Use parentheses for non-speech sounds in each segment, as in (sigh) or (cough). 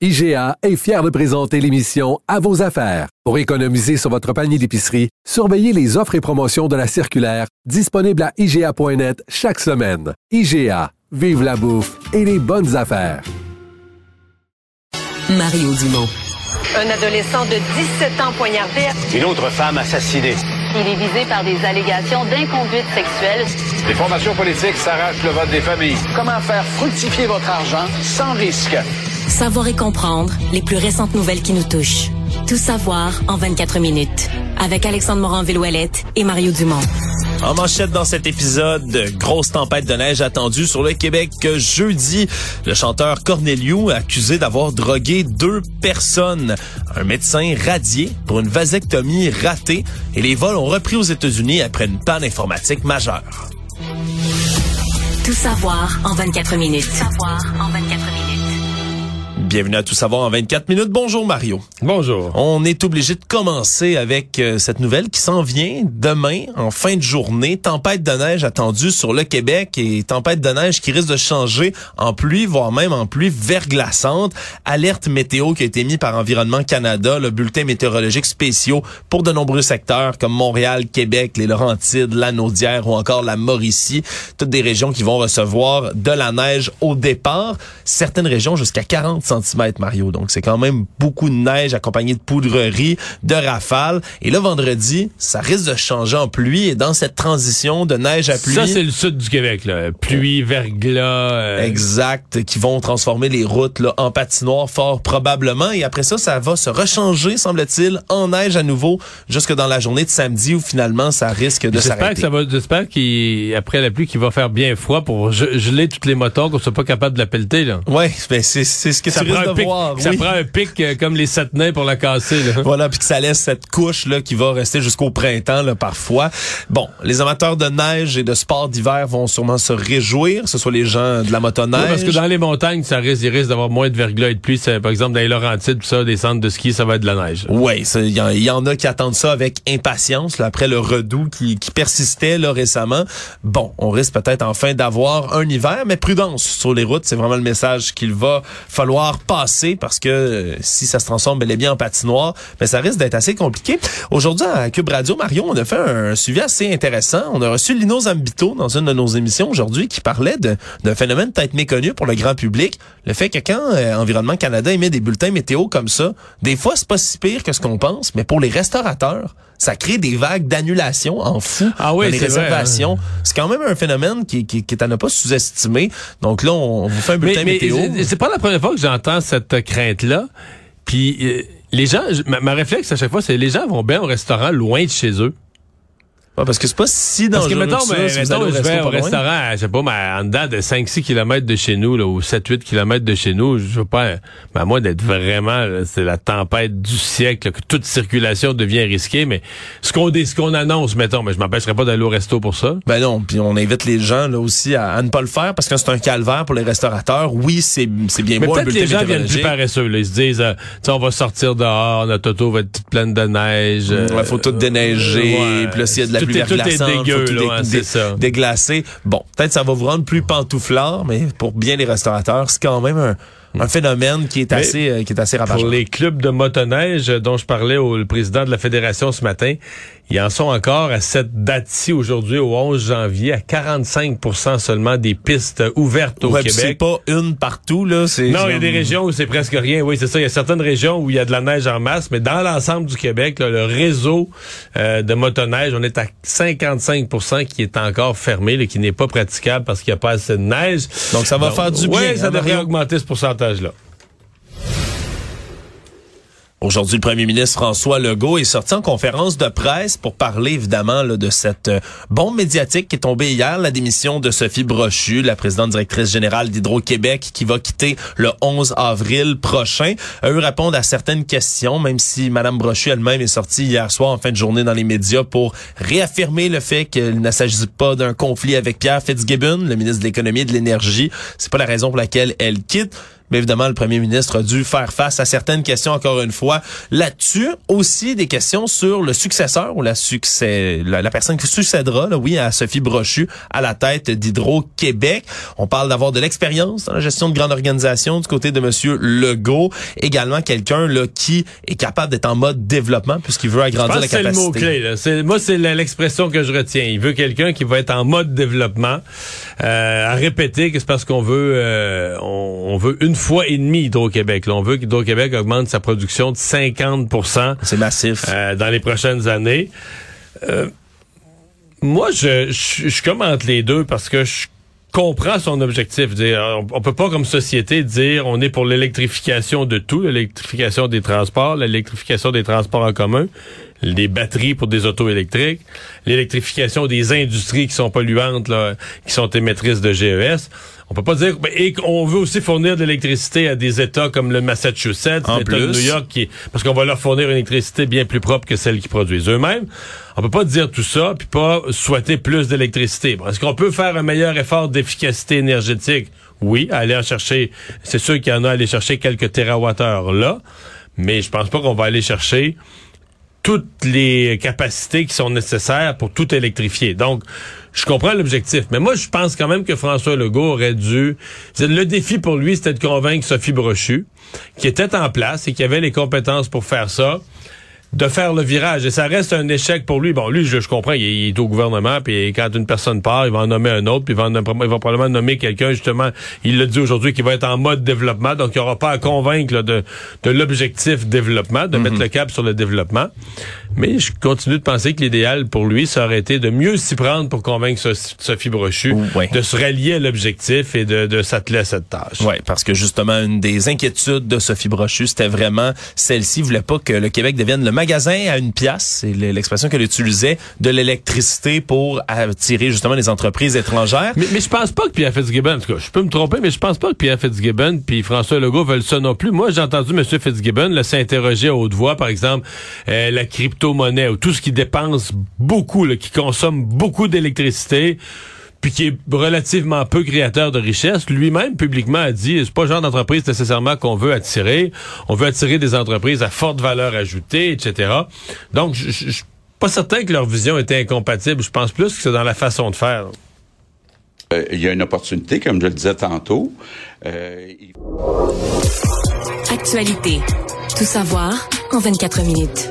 IGA est fier de présenter l'émission À vos affaires. Pour économiser sur votre panier d'épicerie, surveillez les offres et promotions de la circulaire disponible à IGA.net chaque semaine. IGA, vive la bouffe et les bonnes affaires. Mario Dumont. Un adolescent de 17 ans poignardé. Une autre femme assassinée. Il est visé par des allégations d'inconduite sexuelle. Les formations politiques s'arrachent le vote des familles. Comment faire fructifier votre argent sans risque? Savoir et comprendre les plus récentes nouvelles qui nous touchent. Tout savoir en 24 minutes. Avec Alexandre Morin-Villouellette et Mario Dumont. En manchette dans cet épisode, grosse tempête de neige attendue sur le Québec jeudi. Le chanteur Corneliu accusé d'avoir drogué deux personnes. Un médecin radié pour une vasectomie ratée et les vols ont repris aux États-Unis après une panne informatique majeure. Tout savoir en 24 minutes. Tout savoir en 24 minutes. Bienvenue à Tout savoir en 24 minutes. Bonjour Mario. Bonjour. On est obligé de commencer avec euh, cette nouvelle qui s'en vient demain en fin de journée. Tempête de neige attendue sur le Québec et tempête de neige qui risque de changer en pluie, voire même en pluie verglaçante. Alerte météo qui a été mise par Environnement Canada, le bulletin météorologique spéciaux pour de nombreux secteurs comme Montréal, Québec, les Laurentides, la Naudière ou encore la Mauricie. Toutes des régions qui vont recevoir de la neige au départ. Certaines régions jusqu'à 40 cm Mario. Donc, c'est quand même beaucoup de neige accompagné de poudrerie, de rafales. Et là, vendredi, ça risque de changer en pluie. Et dans cette transition de neige à pluie... Ça, c'est le sud du Québec, là. Pluie, verglas... euh, Exact, qui vont transformer les routes là, en patinoire fort probablement. Et après ça, ça va se rechanger, semble-t-il, en neige à nouveau jusque dans la journée de samedi où finalement ça risque de J'espère que s'arrêter. ça va, j'espère qu'après la pluie, qu'il va faire bien froid pour ge- geler toutes les moteurs, qu'on soit pas capable de la pelleter, là. Ouais, ben c'est c'est ce que Ça de pic, voir. ça prend un pic euh, comme les sept nains pour la casser, là. Voilà, puis que ça laisse cette couche là qui va rester jusqu'au printemps là parfois. Bon, les amateurs de neige et de sport d'hiver vont sûrement se réjouir, que ce soit les gens de la motoneige. Oui, parce que dans les montagnes, ça risque, il risque d'avoir moins de verglas et de pluie. C'est, Par exemple, dans les Laurentides, tout ça, des centres de ski, ça va être de la neige. Oui, il y, en- y en a qui attendent ça avec impatience là, après le redout qui, qui persistait là, récemment. Bon, on risque peut-être enfin d'avoir un hiver, mais prudence sur les routes, c'est vraiment le message qu'il va falloir passer parce que euh, si ça se transforme bel et bien en patinoire, mais ça risque d'être assez compliqué. Aujourd'hui à Cube Radio, Marion, on a fait un suivi assez intéressant. On a reçu Lino Zambito dans une de nos émissions aujourd'hui qui parlait d'un phénomène peut-être méconnu pour le grand public, le fait que quand euh, Environnement Canada émet des bulletins météo comme ça, des fois c'est pas si pire que ce qu'on pense, mais pour les restaurateurs, ça crée des vagues d'annulation en fou Ah oui, dans les réservations. C'est quand même un phénomène qui, qui, qui est à ne pas sous-estimer. Donc là, on, on vous fait un bulletin mais, météo. c'est- c'est pas la première fois que j'entends cette crainte-là. Puis euh, les gens, ma, ma réflexe à chaque fois, c'est les gens vont bien au restaurant loin de chez eux. Ouais, parce que c'est pas si Parce dangereux que mettons, ça, ben, si mettons, je vais au pas loin. restaurant, à, je sais pas, mais en dedans de 5-6 km de chez nous, là, ou 7-8 km de chez nous, je veux pas, mais à moins d'être vraiment, là, c'est la tempête du siècle, là, que toute circulation devient risquée, mais ce qu'on ce qu'on annonce, mettons, mais je m'empêcherai pas d'aller au resto pour ça. Ben non, puis on invite les gens là aussi à, à ne pas le faire parce que c'est un calvaire pour les restaurateurs. Oui, c'est c'est bien Mais beau un peut-être les gens viennent plus paresseux, là. Ils se disent, euh, tu sais, on va sortir dehors, notre auto va être toute pleine de neige. euh, Ouais, faut tout déneiger, ouais. puis là, s'il y a de la Tout est- tout est verglaçante, dégueu, tout là, dé- dé- ça. déglacer. Bon, peut-être ça va vous rendre plus pantouflard, mais pour bien les restaurateurs, c'est quand même un, un phénomène qui est Mais assez euh, qui est assez Pour les clubs de motoneige euh, dont je parlais au le président de la fédération ce matin, ils en sont encore à cette date-ci aujourd'hui, au 11 janvier, à 45 seulement des pistes ouvertes au Ouais, puis c'est Québec. pas une partout là, Non, il y a des régions où c'est presque rien. Oui, c'est ça. Il y a certaines régions où il y a de la neige en masse, mais dans l'ensemble du Québec, là, le réseau euh, de motoneige, on est à 55% qui est encore fermé, là, qui n'est pas praticable parce qu'il n'y a pas assez de neige. Donc ça va faire du bien. Oui, ça devrait augmenter ce pourcentage-là. Aujourd'hui, le premier ministre François Legault est sorti en conférence de presse pour parler évidemment de cette euh, bombe médiatique qui est tombée hier, la démission de Sophie Brochu, la présidente directrice générale d'Hydro-Québec, qui va quitter le 11 avril prochain. A eu répondre à certaines questions, même si Madame Brochu elle-même est sortie hier soir en fin de journée dans les médias pour réaffirmer le fait qu'il ne s'agit pas d'un conflit avec Pierre Fitzgibbon, le ministre de l'économie et de l'énergie. C'est pas la raison pour laquelle elle quitte. Mais évidemment, le premier ministre a dû faire face à certaines questions, encore une fois, là-dessus. Aussi des questions sur le successeur ou la succès, la, personne qui succédera, là, oui, à Sophie Brochu à la tête d'Hydro-Québec. On parle d'avoir de l'expérience dans la gestion de grandes organisations du côté de Monsieur Legault. Également quelqu'un là qui est capable d'être en mode développement puisqu'il veut agrandir la capacité. C'est le mot clé. Là. Moi, c'est l'expression que je retiens. Il veut quelqu'un qui va être en mode développement. Euh, à répéter que c'est parce qu'on veut, euh, on, on veut une fois et demi Hydro-Québec. On veut qu'Hydro-Québec augmente sa production de 50 C'est massif. Euh, dans les prochaines années. Euh, moi, je, je, je commente les deux parce que je comprends son objectif. Dire, on peut pas comme société dire on est pour l'électrification de tout, l'électrification des transports, l'électrification des transports en commun, les batteries pour des autos électriques, l'électrification des industries qui sont polluantes, là, qui sont émettrices de GES. On peut pas dire et qu'on veut aussi fournir de l'électricité à des États comme le Massachusetts, l'État de New York, qui, parce qu'on va leur fournir une électricité bien plus propre que celle qu'ils produisent eux-mêmes. On peut pas dire tout ça puis pas souhaiter plus d'électricité. Est-ce qu'on peut faire un meilleur effort d'efficacité énergétique? Oui, aller en chercher. C'est sûr qu'il y en a à aller chercher quelques térawattheures là, mais je pense pas qu'on va aller chercher toutes les capacités qui sont nécessaires pour tout électrifier. Donc, je comprends l'objectif, mais moi, je pense quand même que François Legault aurait dû... Le défi pour lui, c'était de convaincre Sophie Brochu, qui était en place et qui avait les compétences pour faire ça, de faire le virage. Et ça reste un échec pour lui. Bon, lui, je, comprends, il, est au gouvernement, puis quand une personne part, il va en nommer un autre, puis il va, il va probablement nommer quelqu'un, justement, il l'a dit aujourd'hui, qui va être en mode développement, donc il aura pas à convaincre de, de l'objectif développement, de mettre mhm. le cap sur le développement. Mais je continue de penser que l'idéal pour lui, ça aurait été de mieux s'y prendre pour convaincre Sophie Brochu, de se rallier à l'objectif et de, de s'atteler à cette tâche. Oui, parce que justement, une des inquiétudes de Sophie Brochu, c'était vraiment celle-ci, voulait pas que le Québec devienne le magasin à une pièce, c'est l'expression qu'elle utilisait, de l'électricité pour attirer justement les entreprises étrangères. Mais, je pense pas que Pierre Fitzgibbon, en tout cas, je peux me tromper, mais je pense pas que Pierre Fitzgibbon puis François Legault veulent ça non plus. Moi, j'ai entendu M. Fitzgibbon s'interroger à haute voix, par exemple, euh, la crypto-monnaie ou tout ce qui dépense beaucoup, qui consomme beaucoup d'électricité puis qui est relativement peu créateur de richesse, lui-même publiquement a dit c'est pas le genre d'entreprise nécessairement qu'on veut attirer. On veut attirer des entreprises à forte valeur ajoutée, etc. Donc, je suis pas certain que leur vision était incompatible. Je pense plus que c'est dans la façon de faire. Euh, il y a une opportunité, comme je le disais tantôt. Euh, Actualité. Tout savoir en 24 minutes.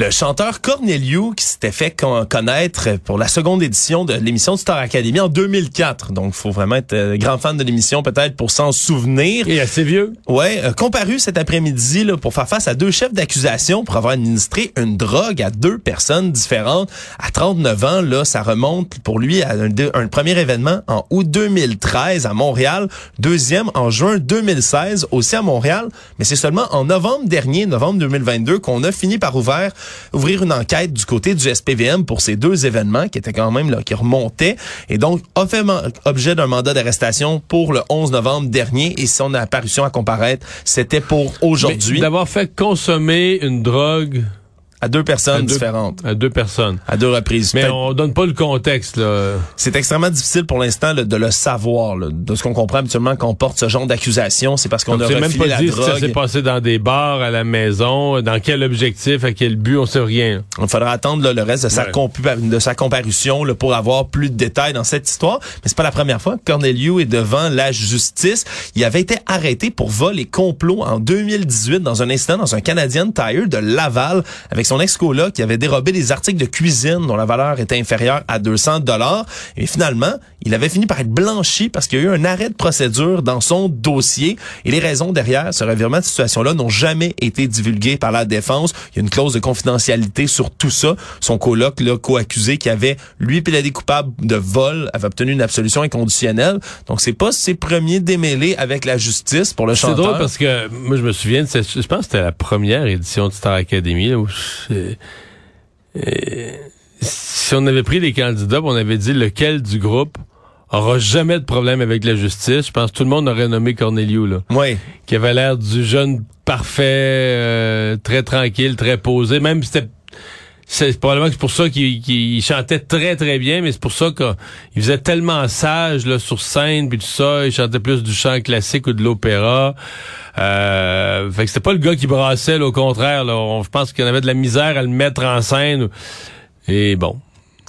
Le chanteur Corneliu qui s'était fait connaître pour la seconde édition de l'émission Star Academy en 2004. Donc, faut vraiment être euh, grand fan de l'émission peut-être pour s'en souvenir. Et assez vieux. Ouais, euh, comparu cet après-midi là pour faire face à deux chefs d'accusation pour avoir administré une drogue à deux personnes différentes. À 39 ans, là, ça remonte pour lui à un, un premier événement en août 2013 à Montréal, deuxième en juin 2016 aussi à Montréal, mais c'est seulement en novembre dernier, novembre 2022, qu'on a fini par ouvrir ouvrir une enquête du côté du SPVM pour ces deux événements qui étaient quand même là, qui remontaient et donc a fait objet d'un mandat d'arrestation pour le 11 novembre dernier et son apparition à comparaître, c'était pour aujourd'hui. D'avoir fait consommer une drogue à deux personnes différentes. À deux personnes. À deux reprises. Mais on donne pas le contexte. là. C'est extrêmement difficile pour l'instant de le savoir. Là. De ce qu'on comprend habituellement quand on porte ce genre d'accusation, c'est parce qu'on a refilé même pas dit Si ça s'est passé dans des bars, à la maison, dans quel objectif, à quel but, on sait rien. Il faudra attendre le reste de sa, de sa comparution pour avoir plus de détails dans cette histoire. Mais c'est pas la première fois que Corneliu est devant la justice. Il avait été arrêté pour vol et complot en 2018 dans un incident dans un Canadian Tire de Laval avec son ex-coloc qui avait dérobé des articles de cuisine dont la valeur était inférieure à 200 dollars. Et finalement, il avait fini par être blanchi parce qu'il y a eu un arrêt de procédure dans son dossier. Et les raisons derrière ce revirement de situation-là n'ont jamais été divulguées par la défense. Il y a une clause de confidentialité sur tout ça. Son coloc, le co-accusé, qui avait, lui, plaidé coupable de vol, avait obtenu une absolution inconditionnelle. Donc, c'est pas ses premiers démêlés avec la justice pour le chanteur. C'est drôle parce que moi, je me souviens, de cette, je pense que c'était la première édition de Star Academy, là, où si on avait pris les candidats, on avait dit lequel du groupe aura jamais de problème avec la justice, je pense que tout le monde aurait nommé Corneliu, là. Oui. Qui avait l'air du jeune parfait, euh, très tranquille, très posé. Même c'était c'est probablement que c'est pour ça qu'il chantait très très bien, mais c'est pour ça qu'il faisait tellement sage là sur scène puis tout ça. Il chantait plus du chant classique ou de l'opéra. Euh, fait que c'était pas le gars qui brassait, là, au contraire. Là, je pense qu'il y avait de la misère à le mettre en scène. Et bon,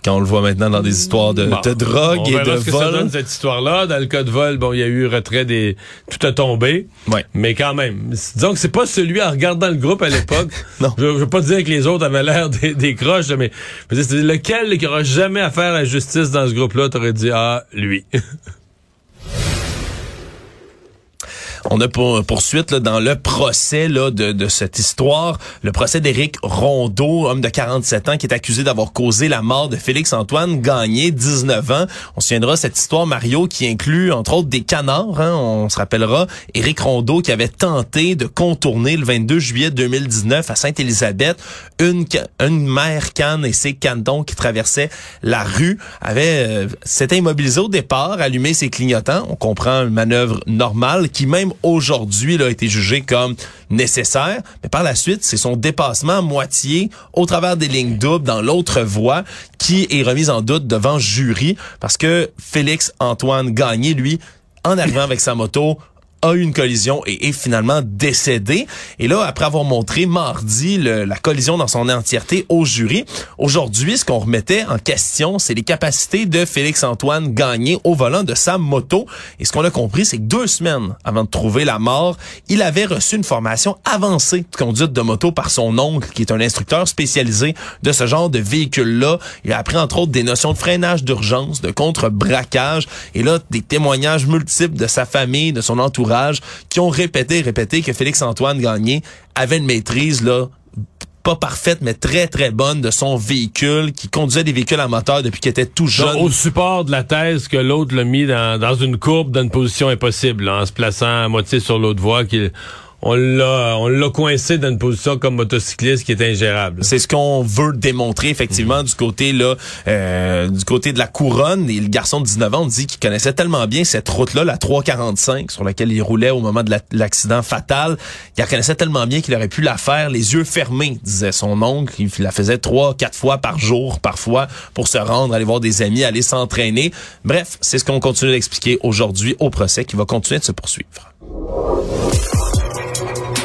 quand on le voit maintenant dans des histoires de, de drogue et de ce que. Ça donne cette histoire-là. Dans le cas de vol, bon, il y a eu retrait des, tout a tombé. Ouais. Mais quand même, disons que c'est pas celui en regardant le groupe à l'époque. (laughs) non. Je, je veux pas dire que les autres avaient l'air des, des croches, mais c'est lequel qui aura jamais à faire la justice dans ce groupe-là, t'aurais dit ah lui. (laughs) On a pour poursuite dans le procès là, de, de cette histoire, le procès d'Éric Rondeau, homme de 47 ans, qui est accusé d'avoir causé la mort de Félix-Antoine Gagné, 19 ans. On se souviendra cette histoire, Mario, qui inclut entre autres des canards. Hein, on se rappellera Éric Rondeau qui avait tenté de contourner le 22 juillet 2019 à Sainte-Élisabeth une, une mère canne et ses canetons qui traversaient la rue. avait euh, s'était immobilisé au départ, allumé ses clignotants. On comprend une manœuvre normale qui même aujourd'hui a été jugé comme nécessaire, mais par la suite, c'est son dépassement à moitié au travers des lignes doubles dans l'autre voie qui est remise en doute devant jury parce que Félix Antoine Gagné, lui, en arrivant avec sa moto, a eu une collision et est finalement décédé. Et là, après avoir montré mardi la collision dans son entièreté au jury, aujourd'hui, ce qu'on remettait en question, c'est les capacités de Félix-Antoine Gagné au volant de sa moto. Et ce qu'on a compris, c'est que deux semaines avant de trouver la mort, il avait reçu une formation avancée de conduite de moto par son oncle, qui est un instructeur spécialisé de ce genre de véhicule-là. Il a appris entre autres des notions de freinage d'urgence, de contre-braquage, et là, des témoignages multiples de sa famille, de son entourage qui ont répété, répété que Félix-Antoine Gagné avait une maîtrise là pas parfaite, mais très, très bonne de son véhicule, qui conduisait des véhicules à moteur depuis qu'il était tout jeune. au support de la thèse que l'autre l'a mis dans, dans une courbe, dans une position impossible, en se plaçant à moitié sur l'autre voie, qu'il on l'a on l'a coincé dans une position comme motocycliste qui est ingérable. C'est ce qu'on veut démontrer effectivement du côté là euh, du côté de la couronne et le garçon de 19 ans dit qu'il connaissait tellement bien cette route là la 345 sur laquelle il roulait au moment de l'accident fatal, il la connaissait tellement bien qu'il aurait pu la faire les yeux fermés disait son oncle, il la faisait trois quatre fois par jour parfois pour se rendre aller voir des amis, aller s'entraîner. Bref, c'est ce qu'on continue d'expliquer aujourd'hui au procès qui va continuer de se poursuivre.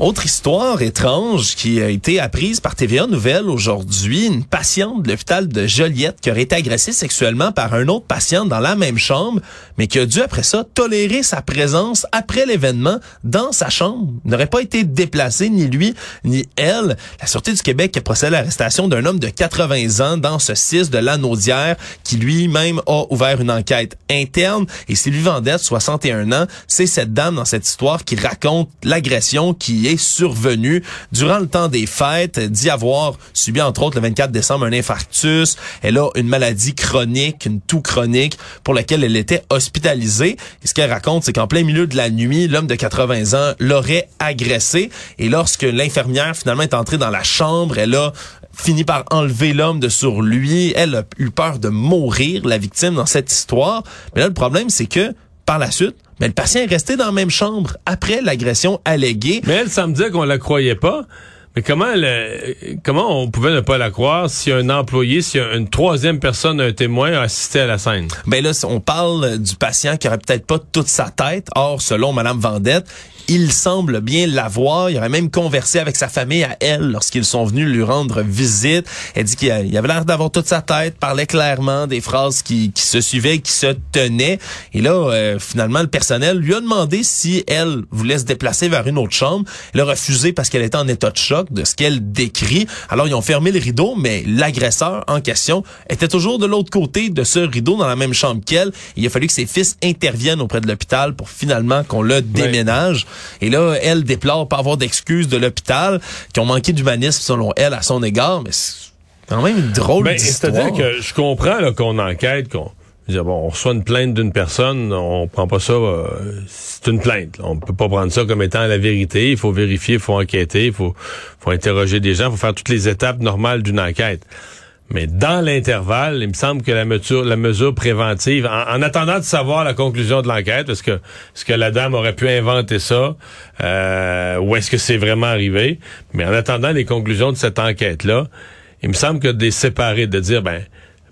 Autre histoire étrange qui a été apprise par TVA Nouvelle aujourd'hui, une patiente de l'hôpital de Joliette qui aurait été agressée sexuellement par un autre patient dans la même chambre, mais qui a dû après ça tolérer sa présence après l'événement dans sa chambre. N'aurait pas été déplacé ni lui ni elle. La Sûreté du Québec a procédé à l'arrestation d'un homme de 80 ans dans ce 6 de l'Anaudière qui lui-même a ouvert une enquête interne et Sylvie Vendette, 61 ans, c'est cette dame dans cette histoire qui raconte l'agression qui est survenue durant le temps des fêtes, d'y avoir subi entre autres le 24 décembre un infarctus. Elle a une maladie chronique, une toux chronique pour laquelle elle était hospitalisée. Et ce qu'elle raconte, c'est qu'en plein milieu de la nuit, l'homme de 80 ans l'aurait agressé. Et lorsque l'infirmière finalement est entrée dans la chambre, elle a fini par enlever l'homme de sur lui. Elle a eu peur de mourir, la victime, dans cette histoire. Mais là, le problème, c'est que par la suite, mais le patient est resté dans la même chambre après l'agression alléguée. Mais elle, ça me dit qu'on la croyait pas. Mais comment comment on pouvait ne pas la croire si un employé, si une troisième personne, un témoin, a assisté à la scène? Ben là, on parle du patient qui aurait peut-être pas toute sa tête. Or, selon Madame Vendette, il semble bien l'avoir. Il aurait même conversé avec sa famille à elle lorsqu'ils sont venus lui rendre visite. Elle dit qu'il avait l'air d'avoir toute sa tête, parlait clairement des phrases qui, qui se suivaient, qui se tenaient. Et là, euh, finalement, le personnel lui a demandé si elle voulait se déplacer vers une autre chambre. Elle a refusé parce qu'elle était en état de choc. Choc de ce qu'elle décrit. Alors, ils ont fermé le rideau, mais l'agresseur en question était toujours de l'autre côté de ce rideau dans la même chambre qu'elle. Il a fallu que ses fils interviennent auprès de l'hôpital pour finalement qu'on le déménage. Et là, elle déplore pas avoir d'excuses de l'hôpital, qui ont manqué d'humanisme selon elle à son égard, mais c'est quand même une drôle Ben. C'est-à-dire que je comprends qu'on enquête, qu'on dire, bon, on reçoit une plainte d'une personne, on prend pas ça, euh, c'est une plainte. On peut pas prendre ça comme étant la vérité. Il faut vérifier, il faut enquêter, il faut, interroger des gens, il faut faire toutes les étapes normales d'une enquête. Mais dans l'intervalle, il me semble que la mesure, préventive, en, en attendant de savoir la conclusion de l'enquête, est-ce que, est-ce que la dame aurait pu inventer ça, euh, ou est-ce que c'est vraiment arrivé, mais en attendant les conclusions de cette enquête-là, il me semble que de les séparer, de dire, ben,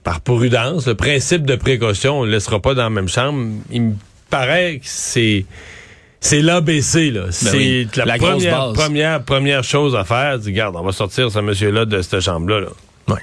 par prudence, le principe de précaution, on ne le laissera pas dans la même chambre, il me paraît que c'est... C'est l'ABC, là. c'est Ben oui, la, première, première, première chose à faire. Dis, Regarde, on va sortir ce monsieur-là de cette chambre-là. Là. Ouais.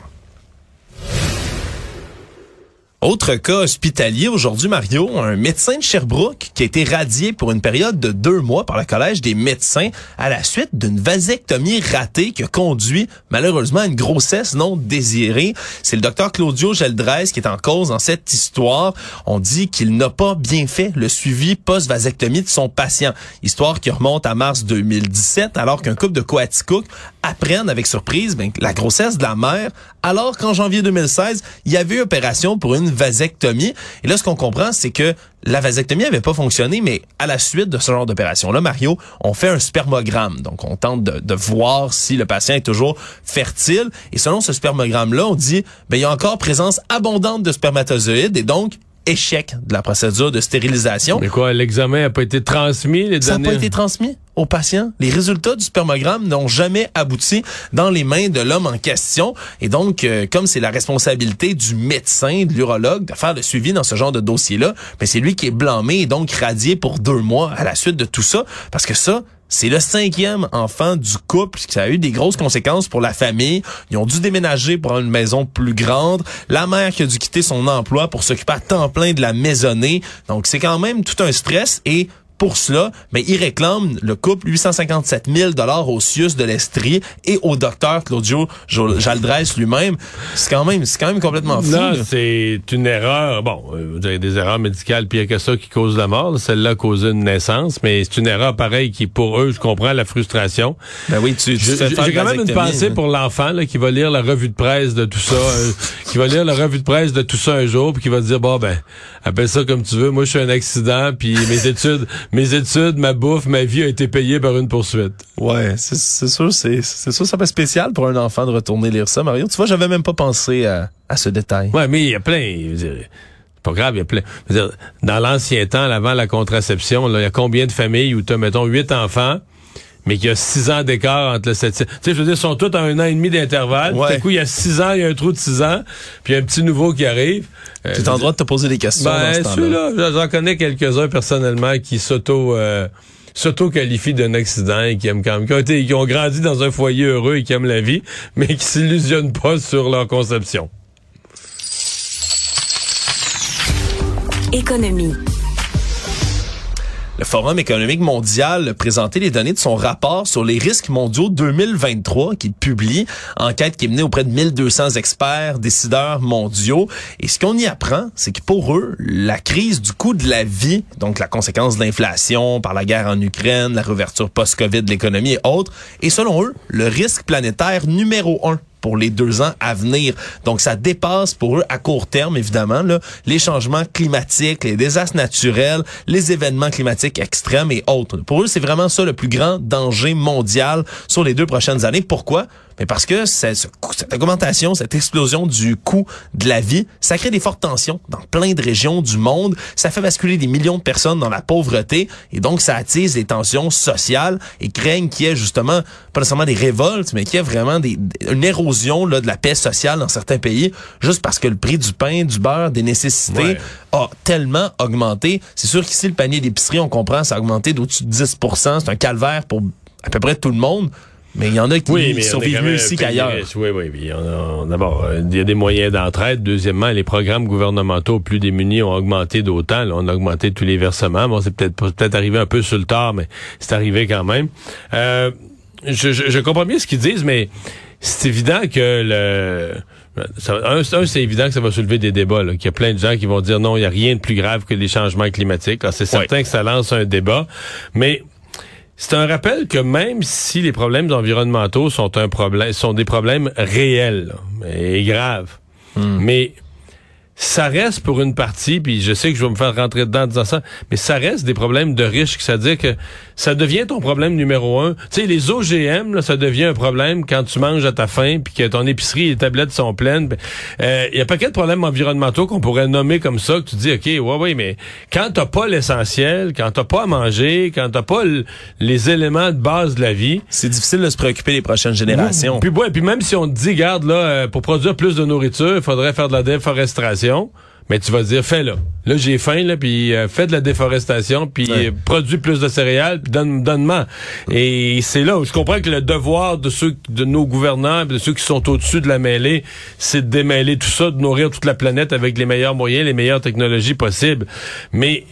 Autre cas hospitalier aujourd'hui, Mario, un médecin de Sherbrooke qui a été radié pour une période de deux mois par le Collège des médecins à la suite d'une vasectomie ratée qui a conduit malheureusement à une grossesse non désirée. C'est le docteur Claudio Geldres qui est en cause dans cette histoire. On dit qu'il n'a pas bien fait le suivi post-vasectomie de son patient. Histoire qui remonte à mars 2017 alors qu'un couple de Coaticook apprennent avec surprise ben, la grossesse de la mère alors qu'en janvier 2016, il y avait eu opération pour une vasectomie. Et là, ce qu'on comprend, c'est que la vasectomie avait pas fonctionné, mais à la suite de ce genre d'opération-là, Mario, on fait un spermogramme. Donc, on tente de, de voir si le patient est toujours fertile. Et selon ce spermogramme-là, on dit, ben, il y a encore présence abondante de spermatozoïdes et donc, échec de la procédure de stérilisation. Mais quoi, l'examen n'a pas été transmis, les Ça n'a pas été transmis aux patients. Les résultats du spermogramme n'ont jamais abouti dans les mains de l'homme en question. Et donc, euh, comme c'est la responsabilité du médecin, de l'urologue, de faire le suivi dans ce genre de dossier-là, mais c'est lui qui est blâmé et donc radié pour deux mois à la suite de tout ça. Parce que ça, c'est le cinquième enfant du couple, ça a eu des grosses conséquences pour la famille. Ils ont dû déménager pour une maison plus grande. La mère qui a dû quitter son emploi pour s'occuper à temps plein de la maisonnée. Donc, c'est quand même tout un stress et pour cela, mais il réclame le couple 857 000 dollars au CIUS de l'Estrie et au docteur Claudio Jaldres lui-même. C'est quand même, c'est quand même complètement fou. Non, là. c'est une erreur. Bon, euh, vous avez des erreurs médicales pire que ça qui causent la mort. Celle-là a causé une naissance, mais c'est une erreur pareille qui, pour eux, je comprends la frustration. Ben oui, tu, tu J'ai quand même une pensée hein. pour l'enfant qui va lire la revue de presse de tout ça, euh, qui va lire la revue de presse de tout ça un jour, puis qui va se dire bon ben, appelle ça comme tu veux. Moi, je suis un accident, puis mes (laughs) études, mes études, ma bouffe, ma vie a été payée par une poursuite. Ouais, c'est c'est sûr, c'est c'est sûr, ça fait spécial pour un enfant de retourner lire ça, Mario. Tu vois, j'avais même pas pensé à, à ce détail. Ouais, mais il y a plein. je veux dire, c'est pas grave, il y a plein. je veux dire, dans l'ancien temps, avant la contraception, là, il y a combien de familles où tu as, mettons, huit enfants, mais qu'il y a six ans d'écart entre le septième. Tu sais, je veux dire, ils sont tous à un an et demi d'intervalle. Ouais. Tout à coup, il y a six ans, il y a un trou de six ans, puis il y a un petit nouveau qui arrive. Euh, Tu es en droit de te poser des questions ben, celui-là, j'en connais quelques-uns personnellement qui s'auto euh, s'auto-qualifient d'un accident et qui aiment quand même, qui ont, été, qui ont grandi dans un foyer heureux et qui aiment la vie, mais qui s'illusionnent pas sur leur conception. Économie. Le Forum économique mondial a présenté les données de son rapport sur les risques mondiaux 2023 qu'il publie, enquête qui est menée auprès de 1200 experts, décideurs mondiaux. Et ce qu'on y apprend, c'est que pour eux, la crise du coût de la vie, donc la conséquence de l'inflation par la guerre en Ukraine, la réouverture post-Covid de l'économie et autres, est selon eux le risque planétaire numéro un pour les deux ans à venir. Donc, ça dépasse pour eux à court terme, évidemment, là, les changements climatiques, les désastres naturels, les événements climatiques extrêmes et autres. Pour eux, c'est vraiment ça le plus grand danger mondial sur les deux prochaines années. Pourquoi? Mais parce que cette augmentation, cette explosion du coût de la vie, ça crée des fortes tensions dans plein de régions du monde. Ça fait basculer des millions de personnes dans la pauvreté et donc ça attise les tensions sociales et craignent qu'il y ait justement, pas nécessairement des révoltes, mais qu'il y ait vraiment des, une érosion là, de la paix sociale dans certains pays juste parce que le prix du pain, du beurre, des nécessités Ouais. a tellement augmenté. C'est sûr qu'ici, le panier d'épicerie, on comprend, ça a augmenté d'au-dessus de 10% C'est un calvaire pour à peu près tout le monde. Mais il y en a qui Oui, survivent mieux ici qu'ailleurs. Oui, oui, oui. D'abord, euh, il y a des moyens d'entraide. Deuxièmement, les programmes gouvernementaux plus démunis ont augmenté d'autant. Là, on a augmenté tous les versements. Bon, c'est peut-être peut-être arrivé un peu sur le tard, mais c'est arrivé quand même. Euh, je, je, je comprends bien ce qu'ils disent, mais c'est évident que le... Ça, un, un, c'est évident que ça va soulever des débats, là, qu'il y a plein de gens qui vont dire non, il n'y a rien de plus grave que les changements climatiques. Alors, C'est certain que ça lance un débat, mais c'est un rappel que même si les problèmes environnementaux sont un problème, sont des problèmes réels là, et graves, mais ça reste pour une partie, puis je sais que je vais me faire rentrer dedans en disant ça, mais ça reste des problèmes de riches, c'est-à-dire que ça devient ton problème numéro un. Tu sais, les OGM, là, ça devient un problème quand tu manges à ta faim, puis que ton épicerie et les tablettes sont pleines. Euh, Il y a pas de problèmes environnementaux qu'on pourrait nommer comme ça, que tu dis, OK, ouais, ouais, mais quand t'as pas l'essentiel, quand t'as pas à manger, quand t'as pas les éléments de base de la vie, C'est difficile de se préoccuper des prochaines générations. puis, ouais, puis même si on te dit, garde, là, euh, pour produire plus de nourriture, il faudrait faire de la déforestation. Mais tu vas dire, fais-le. Là, j'ai faim, là, puis euh, fais de la déforestation, puis Ouais. euh, produis plus de céréales, puis donne, donne-moi. Et c'est là où je comprends que le devoir de ceux, de nos gouvernants, de ceux qui sont au-dessus de la mêlée, c'est de démêler tout ça, de nourrir toute la planète avec les meilleurs moyens, les meilleures technologies possibles. Mais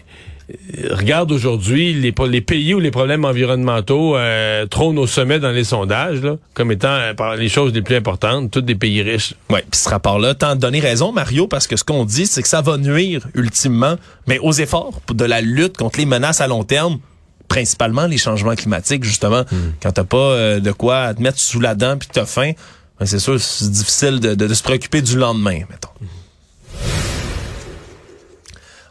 regarde aujourd'hui les, pays où les problèmes environnementaux euh, trônent au sommet dans les sondages, là, comme étant euh, les choses les plus importantes, tous des pays riches. Oui, puis ce rapport-là tente de donner raison, Mario, parce que ce qu'on dit, c'est que ça va nuire ultimement, mais aux efforts de la lutte contre les menaces à long terme, principalement les changements climatiques, justement. Quand t'as pas euh, de quoi te mettre sous la dent puis que t'as faim, ben c'est sûr, c'est difficile de, de- de se préoccuper du lendemain, mettons.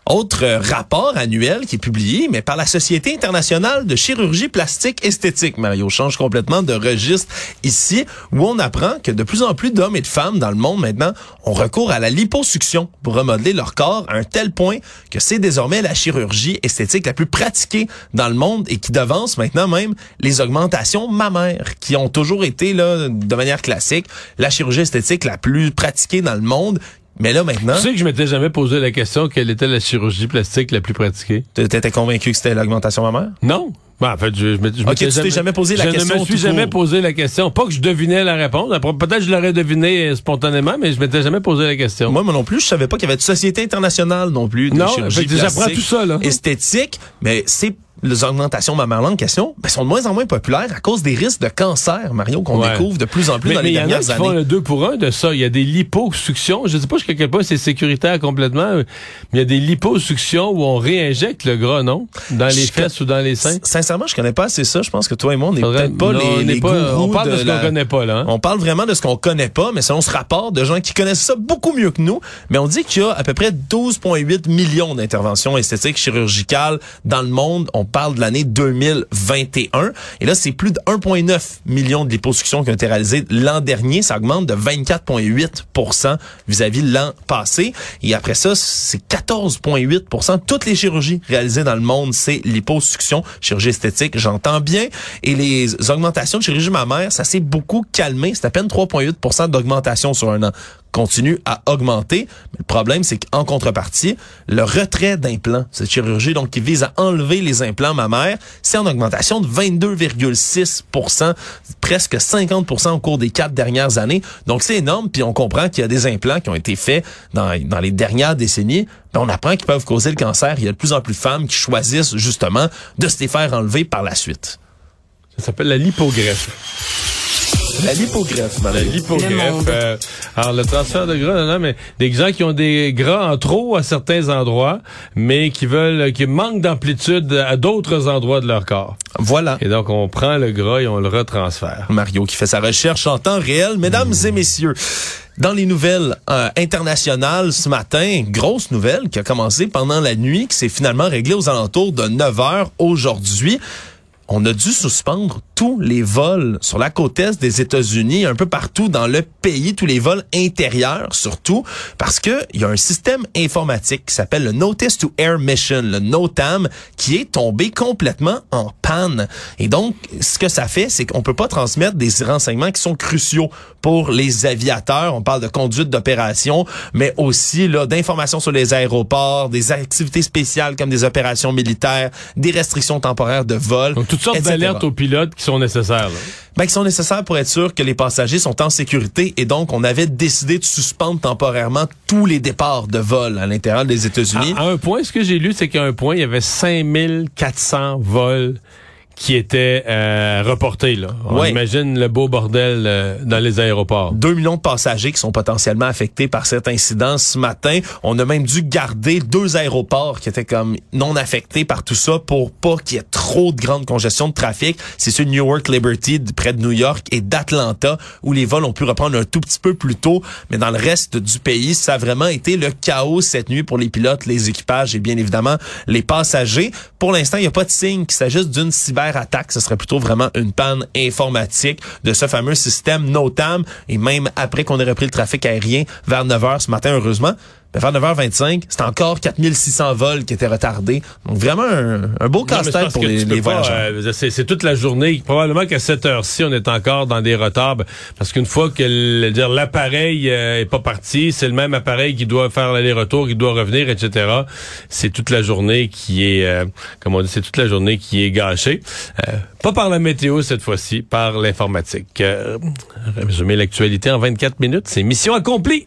Autre rapport annuel qui est publié, mais par la Société internationale de chirurgie plastique esthétique. Mario change complètement de registre ici, où on apprend que de plus en plus d'hommes et de femmes dans le monde maintenant ont recours à la liposuction pour remodeler leur corps à un tel point que c'est désormais la chirurgie esthétique la plus pratiquée dans le monde et qui devance maintenant même les augmentations mammaires qui ont toujours été là de manière classique la chirurgie esthétique la plus pratiquée dans le monde. Mais là maintenant, Tu sais que je m'étais jamais posé la question quelle était la chirurgie plastique la plus pratiquée. t'étais convaincu que c'était l'augmentation mammaire? Non. Ben, en fait, je, je, m'étais- je tu jamais posé la je question ne me suis jamais court. posé la question. Pas que je devinais la réponse. Peut-être que je l'aurais deviné euh, spontanément, mais je m'étais jamais posé la question. Moi, moi non plus, je savais pas qu'il y avait de société internationale non plus de Non, j'apprends tout ça, là. esthétique, mais c'est les augmentations mammaires en question ben, sont de moins en moins populaires à cause des risques de cancer, Mario, qu'on Ouais. découvre de plus en plus mais dans mais les il y en a dernières qui font années. le deux pour un de ça. Il y a des liposuctions. Je sais pas jusqu'à quel point c'est sécuritaire complètement, mais il y a des liposuctions où on réinjecte le gras, non? Dans les Je- fesses ou dans les seins? Sincèrement, je connais pas assez ça. Je pense que toi et moi, on n'est peut-être pas non, on les, les pas- gourous on parle de ce qu'on connaît pas, là, hein. On parle vraiment de ce qu'on connaît pas, mais selon ce rapport de gens qui connaissent ça beaucoup mieux que nous, mais on dit qu'il y a à peu près 12,8 millions d'interventions esthétiques chirurgicales dans le monde. On parle de l'année 2021. Et là, c'est plus de 1,9 millions de liposuctions qui ont été réalisées l'an dernier. Ça augmente de 24,8% vis-à-vis l'an passé. Et après ça, c'est 14,8% Toutes les chirurgies réalisées dans le monde, c'est liposuction, chirurgie esthétique, j'entends bien. Et les augmentations de chirurgie mammaire, ça s'est beaucoup calmé. C'est à peine 3,8% d'augmentation sur un an continue à augmenter. Le problème, c'est qu'en contrepartie, le retrait d'implants, cette chirurgie donc qui vise à enlever les implants mammaires, c'est en augmentation de 22,6% presque 50% au cours des quatre dernières années. Donc c'est énorme, puis on comprend qu'il y a des implants qui ont été faits dans, dans les dernières décennies. On apprend qu'ils peuvent causer le cancer. Il y a de plus en plus de femmes qui choisissent justement de se les faire enlever par la suite. Ça s'appelle la lipogreffe. La lipogreffe, La lipogreffe. euh, alors, le transfert de gras, non, non, mais des gens qui ont des gras en trop à certains endroits, mais qui veulent, qui manquent d'amplitude à d'autres endroits de leur corps. Voilà. Et donc, on prend le gras et on le retransfère. Mario qui fait sa recherche en temps réel. Mesdames et messieurs, dans les nouvelles euh, internationales ce matin, grosse nouvelle qui a commencé pendant la nuit, qui s'est finalement réglée aux alentours de 9 heures aujourd'hui. On a dû suspendre tous les vols sur la côte est des États-Unis, un peu partout dans le pays, tous les vols intérieurs surtout, parce que il y a un système informatique qui s'appelle le Notice to Air Mission, le NOTAM, qui est tombé complètement en panne. Et donc, ce que ça fait, c'est qu'on peut pas transmettre des renseignements qui sont cruciaux pour les aviateurs. On parle de conduite d'opération, mais aussi là d'informations sur les aéroports, des activités spéciales comme des opérations militaires, des restrictions temporaires de vol. sortes d'alertes aux pilotes qui sont nécessaires. là. Ben, qui sont nécessaires pour être sûr que les passagers sont en sécurité et donc on avait décidé de suspendre temporairement tous les départs de vol à l'intérieur des États-Unis. À, à un point, ce que j'ai lu, c'est qu'à un point, il y avait 5400 vols qui était euh, reporté. Là. On Ouais. imagine le beau bordel euh, dans les aéroports. 2 millions de passagers qui sont potentiellement affectés par cet incident ce matin. On a même dû garder deux aéroports qui étaient comme non affectés par tout ça pour pas qu'il y ait trop de grande congestion de trafic. C'est ceux de Newark Liberty près de New York et d'Atlanta où les vols ont pu reprendre un tout petit peu plus tôt. Mais dans le reste du pays, ça a vraiment été le chaos cette nuit pour les pilotes, les équipages et bien évidemment les passagers. Pour l'instant, il n'y a pas de signe qu'il s'agisse d'une cyberattaque. Ce serait plutôt vraiment une panne informatique de ce fameux système NOTAM. Et même après qu'on ait repris le trafic aérien vers 9 h ce matin, heureusement, ben, vers 9h25, c'est encore 4600 vols qui étaient retardés. Donc vraiment un, un beau casse-tête pour les, les voyageurs. euh, c'est, toute la journée. Probablement qu'à cette heure-ci, on est encore dans des retards. ben, Parce qu'une fois que dire, l'appareil euh, est pas parti, c'est le même appareil qui doit faire l'aller-retour, qui doit revenir, etc. C'est toute la journée qui est, euh, comme on dit, c'est toute la journée qui est gâchée. Euh, pas par la météo cette fois-ci, par l'informatique. Euh, résumer l'actualité en 24 minutes, c'est mission accomplie.